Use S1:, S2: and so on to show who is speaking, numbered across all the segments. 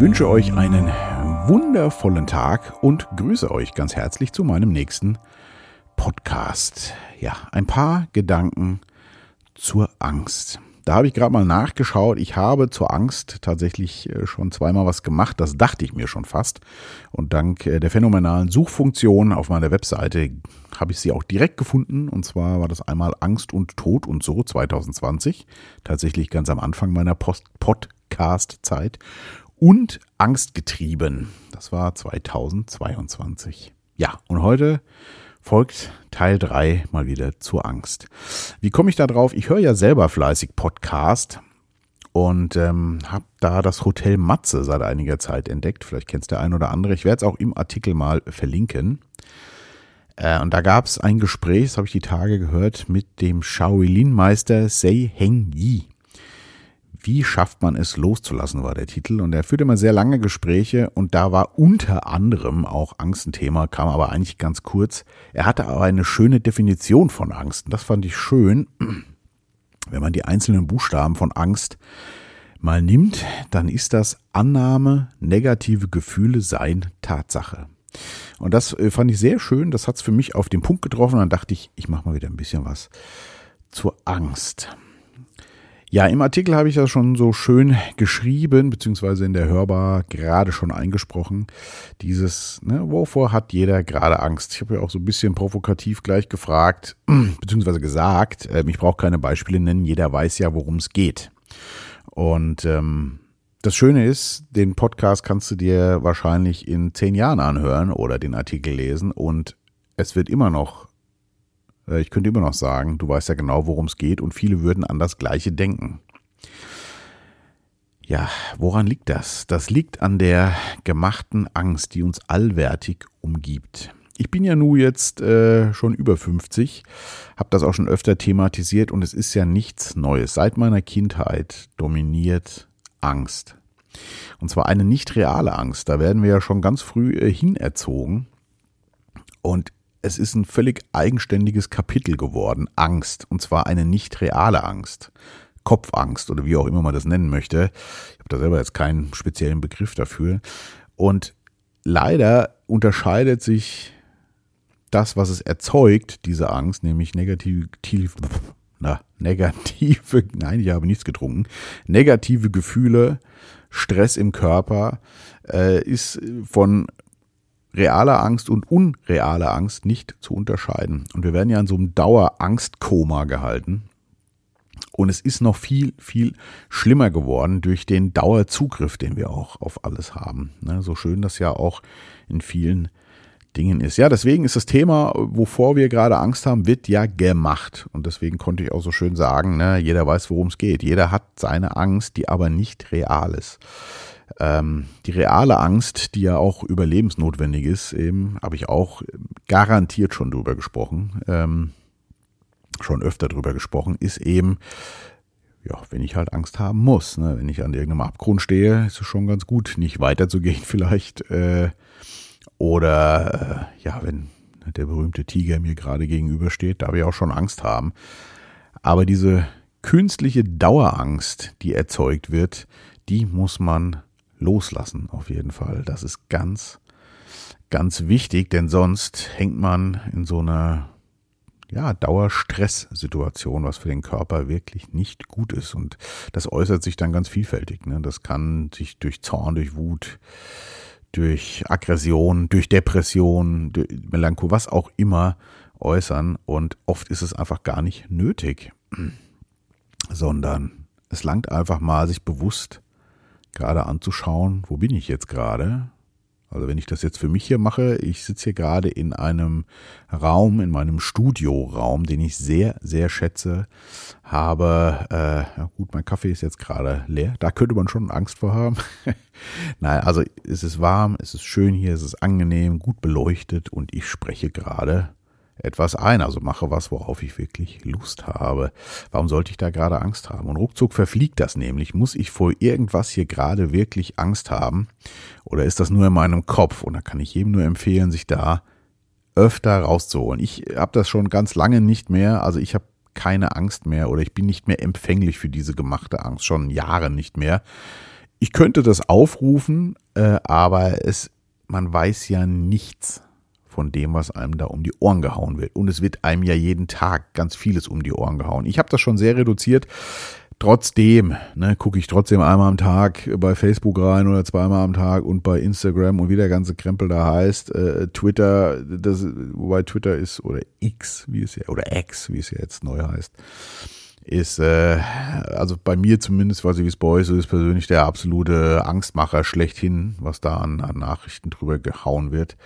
S1: wünsche euch einen wundervollen Tag und grüße euch ganz herzlich zu meinem nächsten Podcast. Ja, ein paar Gedanken zur Angst. Da habe ich gerade mal nachgeschaut. Ich habe zur Angst tatsächlich äh, schon zweimal was gemacht. Das dachte ich mir schon fast. Und dank äh, der phänomenalen Suchfunktion auf meiner Webseite habe ich sie auch direkt gefunden. Und zwar war das einmal Angst und Tod und so 2020. Tatsächlich ganz am Anfang meiner Podcast-Zeit. Und Angstgetrieben. Das war 2022. Ja, und heute folgt Teil 3 mal wieder zur Angst. Wie komme ich da drauf? Ich höre ja selber fleißig Podcast und ähm, habe da das Hotel Matze seit einiger Zeit entdeckt. Vielleicht kennst der ein oder andere. Ich werde es auch im Artikel mal verlinken. Äh, und da gab es ein Gespräch, das habe ich die Tage gehört, mit dem Shaolin-Meister Sei Heng Yi. Wie schafft man es loszulassen, war der Titel. Und er führte immer sehr lange Gespräche und da war unter anderem auch Angst ein Thema, kam aber eigentlich ganz kurz. Er hatte aber eine schöne Definition von Angst. Und das fand ich schön. Wenn man die einzelnen Buchstaben von Angst mal nimmt, dann ist das Annahme, negative Gefühle seien Tatsache. Und das äh, fand ich sehr schön. Das hat es für mich auf den Punkt getroffen. Dann dachte ich, ich mache mal wieder ein bisschen was zur Angst. Ja, im Artikel habe ich das schon so schön geschrieben, beziehungsweise in der Hörbar gerade schon eingesprochen. Dieses, ne, wovor hat jeder gerade Angst? Ich habe ja auch so ein bisschen provokativ gleich gefragt, beziehungsweise gesagt, äh, ich brauche keine Beispiele nennen, jeder weiß ja, worum es geht. Und ähm, das Schöne ist, den Podcast kannst du dir wahrscheinlich in zehn Jahren anhören oder den Artikel lesen und es wird immer noch ich könnte immer noch sagen, du weißt ja genau, worum es geht und viele würden an das Gleiche denken. Ja, woran liegt das? Das liegt an der gemachten Angst, die uns allwärtig umgibt. Ich bin ja nun jetzt äh, schon über 50, habe das auch schon öfter thematisiert und es ist ja nichts Neues. Seit meiner Kindheit dominiert Angst. Und zwar eine nicht reale Angst. Da werden wir ja schon ganz früh äh, hinerzogen. Und es ist ein völlig eigenständiges Kapitel geworden, Angst, und zwar eine nicht reale Angst. Kopfangst oder wie auch immer man das nennen möchte. Ich habe da selber jetzt keinen speziellen Begriff dafür. Und leider unterscheidet sich das, was es erzeugt, diese Angst, nämlich negative, na, negative, nein, ich habe nichts getrunken, negative Gefühle, Stress im Körper, äh, ist von realer Angst und unrealer Angst nicht zu unterscheiden. Und wir werden ja in so einem Dauerangstkoma gehalten. Und es ist noch viel, viel schlimmer geworden durch den Dauerzugriff, den wir auch auf alles haben. Ne, so schön das ja auch in vielen Dingen ist. Ja, deswegen ist das Thema, wovor wir gerade Angst haben, wird ja gemacht. Und deswegen konnte ich auch so schön sagen, ne, jeder weiß, worum es geht. Jeder hat seine Angst, die aber nicht real ist. Ähm, die reale Angst, die ja auch überlebensnotwendig ist, eben, habe ich auch garantiert schon drüber gesprochen, ähm, schon öfter drüber gesprochen, ist eben, ja, wenn ich halt Angst haben muss, ne? wenn ich an irgendeinem Abgrund stehe, ist es schon ganz gut, nicht weiterzugehen vielleicht. Äh, oder äh, ja, wenn der berühmte Tiger mir gerade gegenübersteht, darf ich auch schon Angst haben. Aber diese künstliche Dauerangst, die erzeugt wird, die muss man loslassen, auf jeden Fall. Das ist ganz, ganz wichtig, denn sonst hängt man in so einer ja, Dauerstresssituation, was für den Körper wirklich nicht gut ist. Und das äußert sich dann ganz vielfältig. Ne? Das kann sich durch Zorn, durch Wut, durch Aggression, durch Depression, durch Melancholie, was auch immer äußern. Und oft ist es einfach gar nicht nötig, sondern es langt einfach mal, sich bewusst gerade anzuschauen, wo bin ich jetzt gerade? Also wenn ich das jetzt für mich hier mache, ich sitze hier gerade in einem Raum, in meinem Studioraum, den ich sehr, sehr schätze, habe, äh, gut, mein Kaffee ist jetzt gerade leer, da könnte man schon Angst vor haben. Nein, also es ist warm, es ist schön hier, es ist angenehm, gut beleuchtet und ich spreche gerade etwas ein, also mache was, worauf ich wirklich Lust habe. Warum sollte ich da gerade Angst haben? Und ruckzuck verfliegt das nämlich. Muss ich vor irgendwas hier gerade wirklich Angst haben? Oder ist das nur in meinem Kopf? Und da kann ich jedem nur empfehlen, sich da öfter rauszuholen. Ich habe das schon ganz lange nicht mehr. Also ich habe keine Angst mehr oder ich bin nicht mehr empfänglich für diese gemachte Angst, schon Jahre nicht mehr. ich könnte das aufrufen, äh, aber es, man weiß ja nichts von dem, was einem da um die Ohren gehauen wird. Und es wird einem ja jeden Tag ganz vieles um die Ohren gehauen. Ich habe das schon sehr reduziert. Trotzdem ne, gucke ich trotzdem einmal am Tag bei Facebook rein oder zweimal am Tag und bei Instagram und wie der ganze Krempel da heißt. Äh, Twitter, das, wobei Twitter ist, oder X, wie es ja, oder X, wie es ja jetzt neu heißt, ist, äh, also bei mir zumindest, weiß ich, wie es bei euch so ist, persönlich der absolute Angstmacher schlechthin, was da an, an Nachrichten drüber gehauen wird.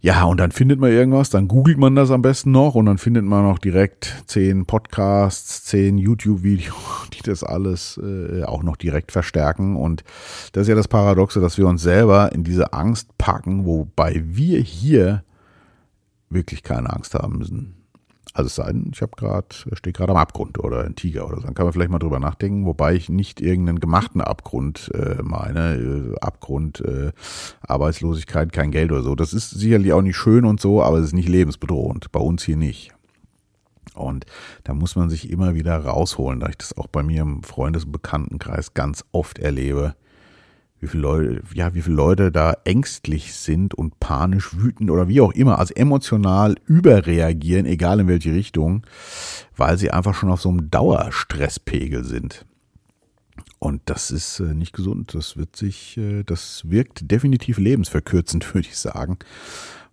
S1: Ja, und dann findet man irgendwas, dann googelt man das am besten noch und dann findet man auch direkt zehn Podcasts, zehn YouTube-Videos, die das alles äh, auch noch direkt verstärken. Und das ist ja das Paradoxe, dass wir uns selber in diese Angst packen, wobei wir hier wirklich keine Angst haben müssen. Also es sei denn, ich habe gerade, stehe gerade am Abgrund oder ein Tiger oder so. Dann kann man vielleicht mal drüber nachdenken, wobei ich nicht irgendeinen gemachten Abgrund äh, meine. Äh, Abgrund, äh, Arbeitslosigkeit, kein Geld oder so. Das ist sicherlich auch nicht schön und so, aber es ist nicht lebensbedrohend. Bei uns hier nicht. Und da muss man sich immer wieder rausholen, da ich das auch bei mir im Freundes- und Bekanntenkreis ganz oft erlebe wie viele Leute, ja, wie viele Leute da ängstlich sind und panisch wütend oder wie auch immer, also emotional überreagieren, egal in welche Richtung, weil sie einfach schon auf so einem Dauerstresspegel sind. Und das ist äh, nicht gesund. Das wird sich, äh, das wirkt definitiv lebensverkürzend, würde ich sagen.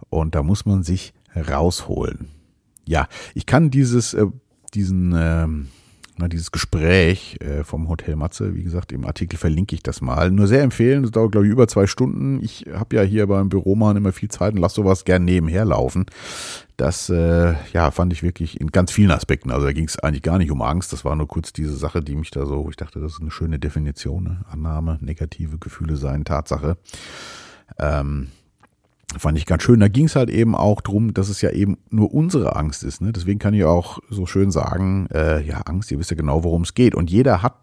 S1: Und da muss man sich rausholen. Ja, ich kann dieses, äh, diesen, ähm, na, dieses Gespräch äh, vom Hotel Matze, wie gesagt, im Artikel verlinke ich das mal. Nur sehr empfehlen, das dauert, glaube ich, über zwei Stunden. Ich habe ja hier beim Büromann immer viel Zeit und lasse sowas gern nebenher laufen. Das äh, ja, fand ich wirklich in ganz vielen Aspekten. Also da ging es eigentlich gar nicht um Angst. Das war nur kurz diese Sache, die mich da so, ich dachte, das ist eine schöne Definition. Ne? Annahme, negative Gefühle seien Tatsache. Ähm, fand ich ganz schön. Da ging es halt eben auch drum, dass es ja eben nur unsere Angst ist. Ne? Deswegen kann ich auch so schön sagen, äh, ja, Angst, ihr wisst ja genau, worum es geht. Und jeder hat,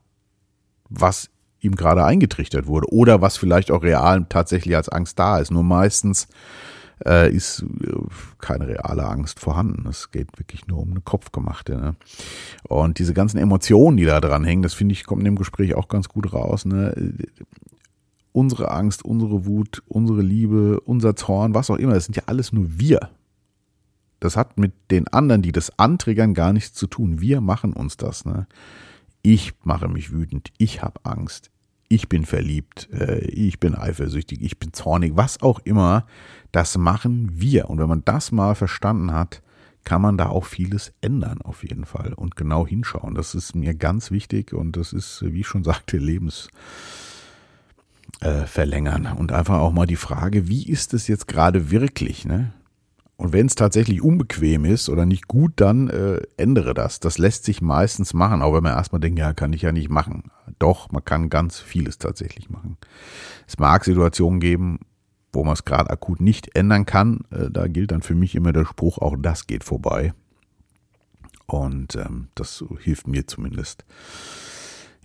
S1: was ihm gerade eingetrichtert wurde oder was vielleicht auch real tatsächlich als Angst da ist. Nur meistens äh, ist äh, keine reale Angst vorhanden. Es geht wirklich nur um eine Kopfgemachte. Ne? Und diese ganzen Emotionen, die da dran hängen, das finde ich, kommt in dem Gespräch auch ganz gut raus. Ne? Unsere Angst, unsere Wut, unsere Liebe, unser Zorn, was auch immer, das sind ja alles nur wir. Das hat mit den anderen, die das antriggern, gar nichts zu tun. Wir machen uns das. Ne? Ich mache mich wütend, ich habe Angst, ich bin verliebt, äh, ich bin eifersüchtig, ich bin zornig, was auch immer. Das machen wir. Und wenn man das mal verstanden hat, kann man da auch vieles ändern, auf jeden Fall. Und genau hinschauen. Das ist mir ganz wichtig und das ist, wie ich schon sagte, Lebens äh, verlängern und einfach auch mal die Frage, wie ist es jetzt gerade wirklich, ne? Und wenn es tatsächlich unbequem ist oder nicht gut, dann äh, ändere das. Das lässt sich meistens machen, auch wenn man erstmal denkt, ja, kann ich ja nicht machen. Doch, man kann ganz vieles tatsächlich machen. Es mag Situationen geben, wo man es gerade akut nicht ändern kann. Äh, da gilt dann für mich immer der Spruch, auch das geht vorbei. Und ähm, das hilft mir zumindest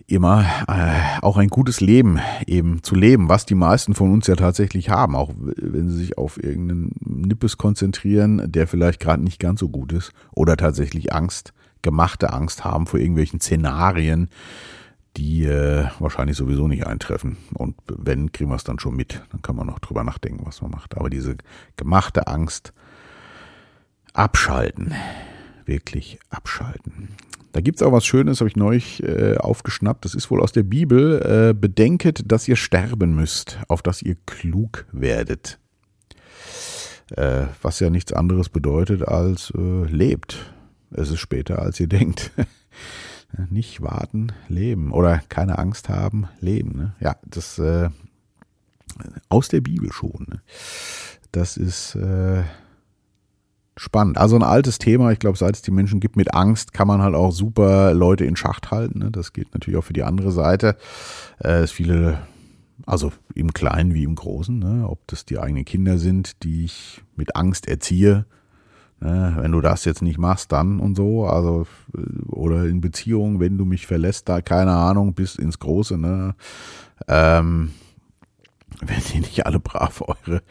S1: immer äh, auch ein gutes Leben eben zu leben, was die meisten von uns ja tatsächlich haben, auch wenn sie sich auf irgendeinen Nippes konzentrieren, der vielleicht gerade nicht ganz so gut ist oder tatsächlich Angst, gemachte Angst haben vor irgendwelchen Szenarien, die äh, wahrscheinlich sowieso nicht eintreffen. Und wenn, kriegen wir es dann schon mit. Dann kann man noch drüber nachdenken, was man macht. Aber diese gemachte Angst abschalten, wirklich abschalten. Da gibt es auch was Schönes, habe ich neulich äh, aufgeschnappt. Das ist wohl aus der Bibel. Äh, bedenket, dass ihr sterben müsst, auf dass ihr klug werdet. Äh, was ja nichts anderes bedeutet als äh, lebt. Es ist später, als ihr denkt. Nicht warten, leben. Oder keine Angst haben, leben. Ne? Ja, das äh, aus der Bibel schon. Ne? Das ist äh, spannend. Also ein altes Thema, ich glaube, seit es die Menschen gibt mit Angst, kann man halt auch super Leute in Schacht halten. Ne? Das gilt natürlich auch für die andere Seite. Äh, es viele, also im Kleinen wie im Großen, ne? ob das die eigenen Kinder sind, die ich mit Angst erziehe. Ne? Wenn du das jetzt nicht machst, dann und so. Also, oder in Beziehungen, wenn du mich verlässt, da keine Ahnung, bis ins Große. Ne? Ähm, wenn ihr nicht alle brav eure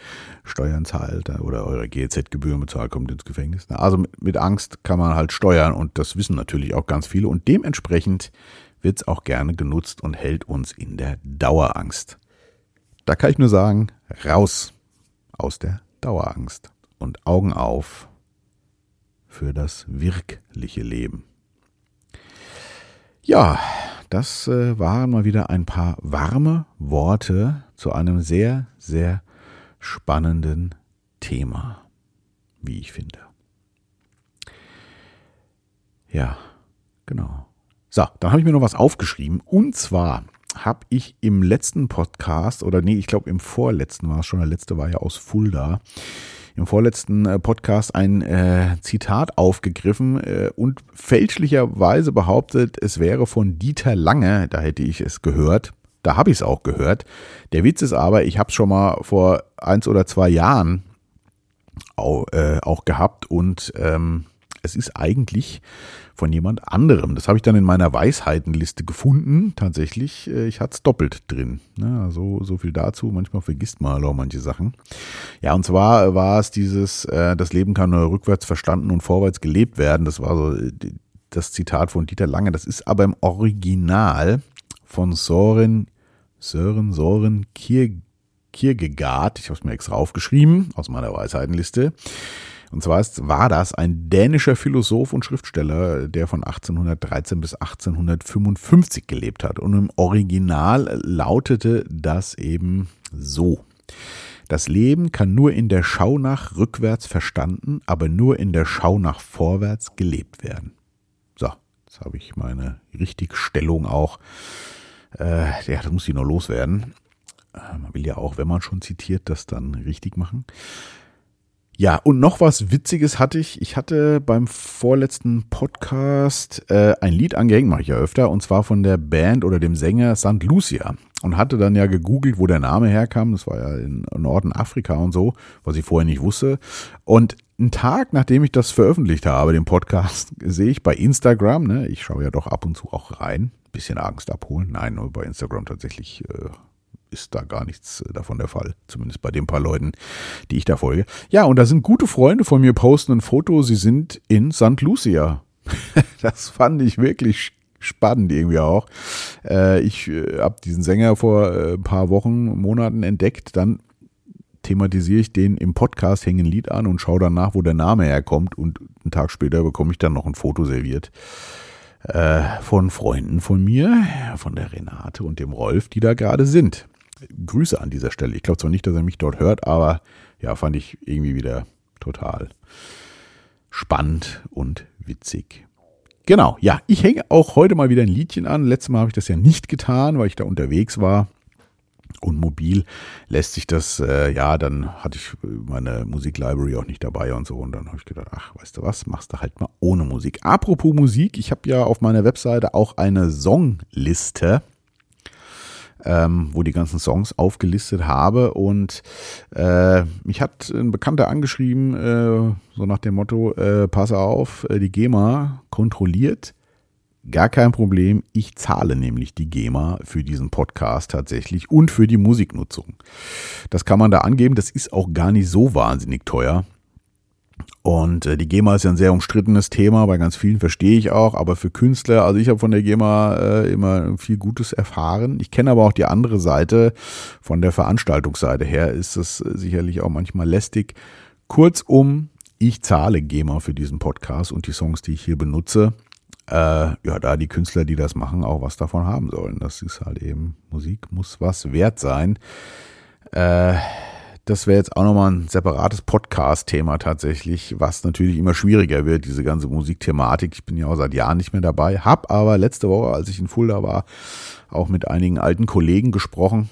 S1: Steuern zahlt oder eure GEZ-Gebühren bezahlt, kommt ins Gefängnis. Also mit Angst kann man halt steuern und das wissen natürlich auch ganz viele und dementsprechend wird es auch gerne genutzt und hält uns in der Dauerangst. Da kann ich nur sagen, raus aus der Dauerangst und Augen auf für das wirkliche Leben. Ja, das äh, waren mal wieder ein paar warme Worte zu einem sehr, sehr spannenden Thema, wie ich finde. Ja, genau. So, dann habe ich mir noch was aufgeschrieben. Und zwar habe ich im letzten Podcast, oder nee, ich glaube im vorletzten war es schon, der letzte war ja aus Fulda, im vorletzten äh, Podcast ein äh, Zitat aufgegriffen äh, und fälschlicherweise behauptet, es wäre von Dieter Lange, da hätte ich es gehört. Da habe ich es auch gehört. Der Witz ist aber, ich habe es schon mal vor eins oder zwei Jahren auch, äh, auch gehabt und ähm, es ist eigentlich von jemand anderem. Das habe ich dann in meiner Weisheitenliste gefunden. Tatsächlich, äh, ich hatte es doppelt drin. Ja, also so viel dazu. Manchmal vergisst man auch manche Sachen. Ja, und zwar war es dieses, äh, das Leben kann nur rückwärts verstanden und vorwärts gelebt werden. Das war so äh, das Zitat von Dieter Lange. Das ist aber im Original von Soren, Sören, Soren Kier, Kierkegaard. Ich habe es mir extra aufgeschrieben aus meiner Weisheitenliste. Und zwar ist, war das ein dänischer Philosoph und Schriftsteller, der von 1813 bis 1855 gelebt hat. Und im Original lautete das eben so. Das Leben kann nur in der Schau nach rückwärts verstanden, aber nur in der Schau nach vorwärts gelebt werden. So, jetzt habe ich meine Richtigstellung auch. Äh, ja, das muss ich noch loswerden. Äh, man will ja auch, wenn man schon zitiert, das dann richtig machen. Ja, und noch was Witziges hatte ich. Ich hatte beim vorletzten Podcast äh, ein Lied angehängt, mache ich ja öfter, und zwar von der Band oder dem Sänger St. Lucia. Und hatte dann ja gegoogelt, wo der Name herkam. Das war ja in Norden Afrika und so, was ich vorher nicht wusste. Und einen Tag, nachdem ich das veröffentlicht habe, den Podcast, sehe ich bei Instagram, ne, ich schaue ja doch ab und zu auch rein, bisschen Angst abholen. Nein, nur bei Instagram tatsächlich äh, ist da gar nichts äh, davon der Fall. Zumindest bei den paar Leuten, die ich da folge. Ja, und da sind gute Freunde von mir, posten ein Foto, sie sind in St. Lucia. das fand ich wirklich spannend irgendwie auch. Äh, ich äh, habe diesen Sänger vor ein paar Wochen, Monaten entdeckt, dann thematisiere ich den im Podcast, hänge ein Lied an und schaue danach, wo der Name herkommt und einen Tag später bekomme ich dann noch ein Foto serviert von Freunden von mir, von der Renate und dem Rolf, die da gerade sind. Grüße an dieser Stelle. Ich glaube zwar nicht, dass er mich dort hört, aber ja, fand ich irgendwie wieder total spannend und witzig. Genau, ja, ich hänge auch heute mal wieder ein Liedchen an. Letztes Mal habe ich das ja nicht getan, weil ich da unterwegs war. Und mobil lässt sich das, äh, ja, dann hatte ich meine Musiklibrary auch nicht dabei und so. Und dann habe ich gedacht, ach, weißt du was, machst du halt mal ohne Musik. Apropos Musik, ich habe ja auf meiner Webseite auch eine Songliste ähm, wo die ganzen Songs aufgelistet habe. Und äh, mich hat ein Bekannter angeschrieben, äh, so nach dem Motto, äh, pass auf, äh, die GEMA kontrolliert. Gar kein Problem, ich zahle nämlich die GEMA für diesen Podcast tatsächlich und für die Musiknutzung. Das kann man da angeben, das ist auch gar nicht so wahnsinnig teuer. Und äh, die GEMA ist ja ein sehr umstrittenes Thema, bei ganz vielen verstehe ich auch, aber für Künstler, also ich habe von der GEMA äh, immer viel Gutes erfahren. Ich kenne aber auch die andere Seite, von der Veranstaltungsseite her ist es sicherlich auch manchmal lästig. Kurzum, ich zahle GEMA für diesen Podcast und die Songs, die ich hier benutze. Äh, ja, da die Künstler, die das machen, auch was davon haben sollen. Das ist halt eben, Musik muss was wert sein. Äh, das wäre jetzt auch nochmal ein separates Podcast-Thema tatsächlich, was natürlich immer schwieriger wird, diese ganze Musikthematik. Ich bin ja auch seit Jahren nicht mehr dabei, hab aber letzte Woche, als ich in Fulda war, auch mit einigen alten Kollegen gesprochen,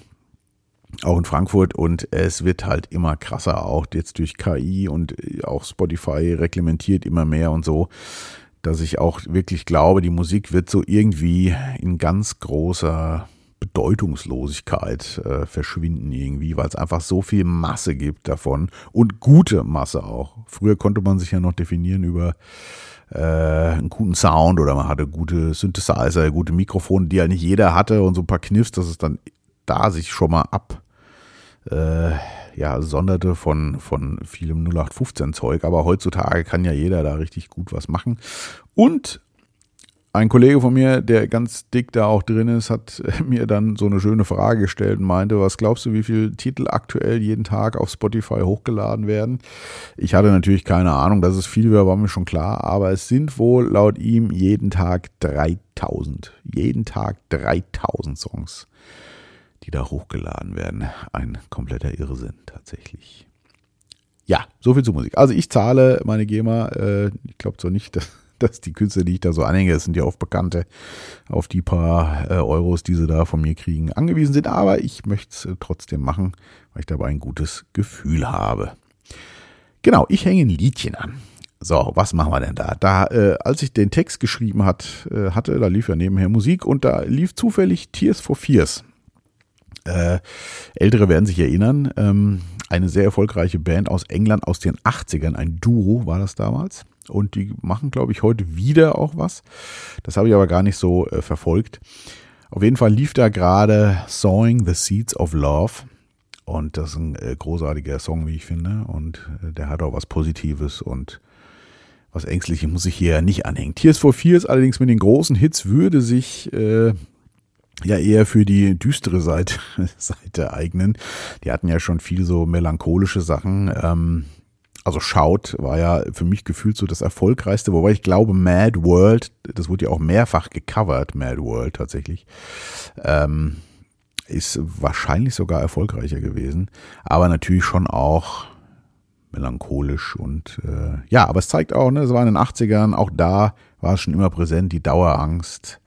S1: auch in Frankfurt und es wird halt immer krasser, auch jetzt durch KI und auch Spotify reglementiert immer mehr und so, dass ich auch wirklich glaube, die Musik wird so irgendwie in ganz großer Bedeutungslosigkeit äh, verschwinden irgendwie, weil es einfach so viel Masse gibt davon und gute Masse auch. Früher konnte man sich ja noch definieren über äh, einen guten Sound oder man hatte gute Synthesizer, gute Mikrofone, die ja nicht jeder hatte und so ein paar Kniffs, dass es dann da sich schon mal ab äh, ja, sonderte von, von vielem 0815 Zeug, aber heutzutage kann ja jeder da richtig gut was machen. Und ein Kollege von mir, der ganz dick da auch drin ist, hat mir dann so eine schöne Frage gestellt und meinte, was glaubst du, wie viele Titel aktuell jeden Tag auf Spotify hochgeladen werden? Ich hatte natürlich keine Ahnung, dass es viel wäre, war mir schon klar, aber es sind wohl laut ihm jeden Tag 3000. Jeden Tag 3000 Songs, die da hochgeladen werden. Ein kompletter Irrsinn tatsächlich. Ja, so viel zur Musik. Also ich zahle meine GEMA, äh, ich glaube zwar nicht, dass dass die Künstler, die ich da so anhänge, das sind ja oft Bekannte, auf die paar äh, Euros, die sie da von mir kriegen, angewiesen sind. Aber ich möchte es äh, trotzdem machen, weil ich dabei ein gutes Gefühl habe. Genau, ich hänge ein Liedchen an. So, was machen wir denn da? Da, äh, als ich den Text geschrieben hat, äh, hatte, da lief ja nebenher Musik und da lief zufällig Tears for Fears. Äh, Ältere werden sich erinnern, ähm, eine sehr erfolgreiche Band aus England aus den 80ern, ein Duo war das damals. Und die machen, glaube ich, heute wieder auch was. Das habe ich aber gar nicht so äh, verfolgt. Auf jeden Fall lief da gerade Sawing the Seeds of Love. Und das ist ein äh, großartiger Song, wie ich finde. Und äh, der hat auch was Positives und was Ängstliches muss ich hier nicht anhängen. Tears for Fears allerdings mit den großen Hits würde sich äh, ja eher für die düstere Seite, Seite eignen. Die hatten ja schon viel so melancholische Sachen. Ähm, also Shout war ja für mich gefühlt so das erfolgreichste, wobei ich glaube, Mad World, das wurde ja auch mehrfach gecovert, Mad World tatsächlich, ähm, ist wahrscheinlich sogar erfolgreicher gewesen, aber natürlich schon auch melancholisch und äh, ja, aber es zeigt auch, ne, es war in den 80ern, auch da war es schon immer präsent, die Dauerangst,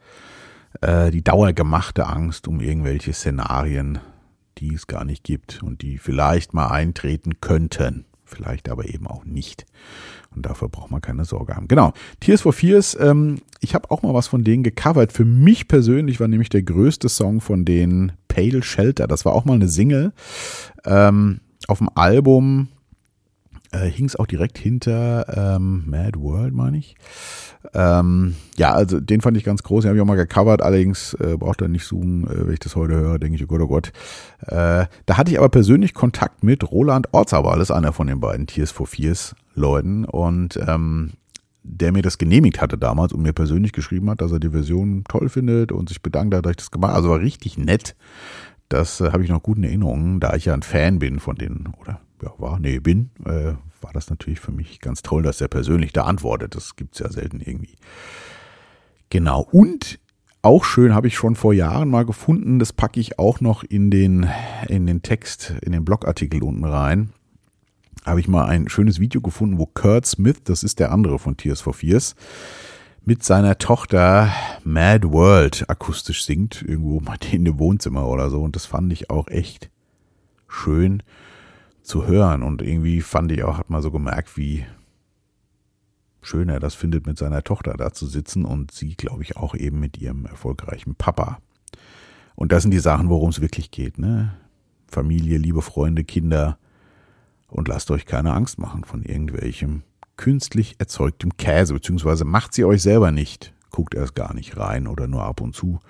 S1: äh, die dauergemachte Angst um irgendwelche Szenarien, die es gar nicht gibt und die vielleicht mal eintreten könnten vielleicht aber eben auch nicht. Und dafür braucht man keine Sorge haben. Genau, Tears for Fears, ähm, ich habe auch mal was von denen gecovert. Für mich persönlich war nämlich der größte Song von denen Pale Shelter. Das war auch mal eine Single. Ähm, auf dem Album äh, hing es auch direkt hinter ähm, Mad World, meine ich. Ähm, ja, also den fand ich ganz groß, den habe ich auch mal gecovert, allerdings äh, braucht er nicht zoomen, äh, wenn ich das heute höre, denke ich, oh Gott, oh Gott. Äh, da hatte ich aber persönlich Kontakt mit Roland Orzaber, das ist einer von den beiden Tears for Fears Leuten und ähm, der mir das genehmigt hatte damals und mir persönlich geschrieben hat, dass er die Version toll findet und sich bedankt hat, dass ich das gemacht habe. Also war richtig nett. Das äh, habe ich noch gut in Erinnerung, da ich ja ein Fan bin von denen, oder ja, war, nee, bin, äh, war das natürlich für mich ganz toll, dass er persönlich da antwortet. Das gibt es ja selten irgendwie. Genau. Und auch schön habe ich schon vor Jahren mal gefunden, das packe ich auch noch in den, in den Text, in den Blogartikel unten rein. Habe ich mal ein schönes Video gefunden, wo Kurt Smith, das ist der andere von Tears for Fears, mit seiner Tochter Mad World akustisch singt, irgendwo mal in dem Wohnzimmer oder so. Und das fand ich auch echt schön zu hören. Und irgendwie fand ich auch, hat man so gemerkt, wie schön er das findet, mit seiner Tochter da zu sitzen und sie, glaube ich, auch eben mit ihrem erfolgreichen Papa. Und das sind die Sachen, worum es wirklich geht, ne? Familie, liebe Freunde, Kinder. Und lasst euch keine Angst machen von irgendwelchem künstlich erzeugtem Käse, beziehungsweise macht sie euch selber nicht. Guckt erst gar nicht rein oder nur ab und zu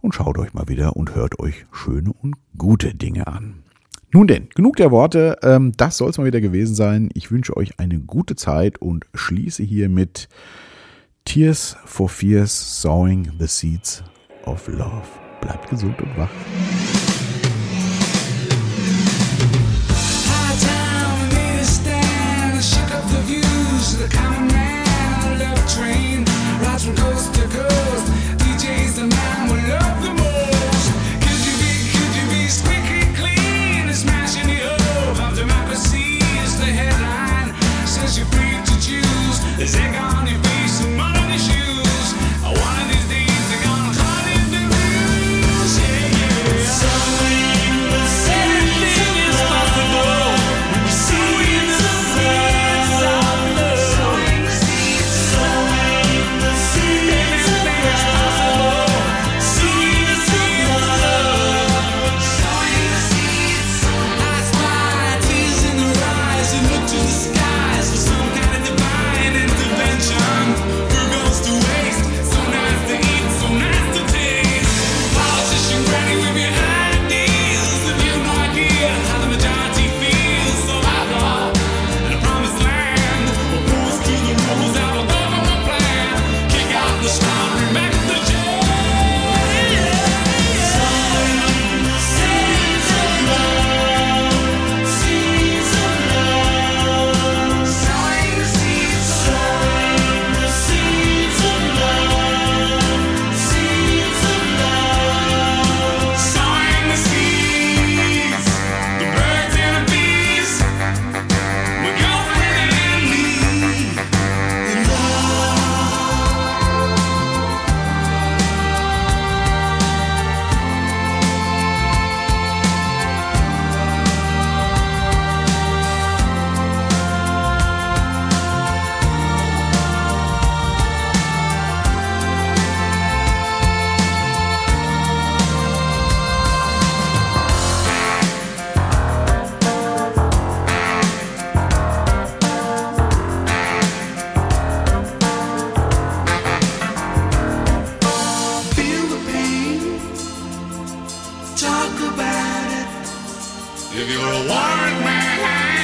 S1: und schaut euch mal wieder und hört euch schöne und gute Dinge an. Nun denn, genug der Worte. Ähm, das soll es mal wieder gewesen sein. Ich wünsche euch eine gute Zeit und schließe hier mit Tears for Fears Sowing the Seeds of Love. Bleibt gesund und wach. the common with your warm man.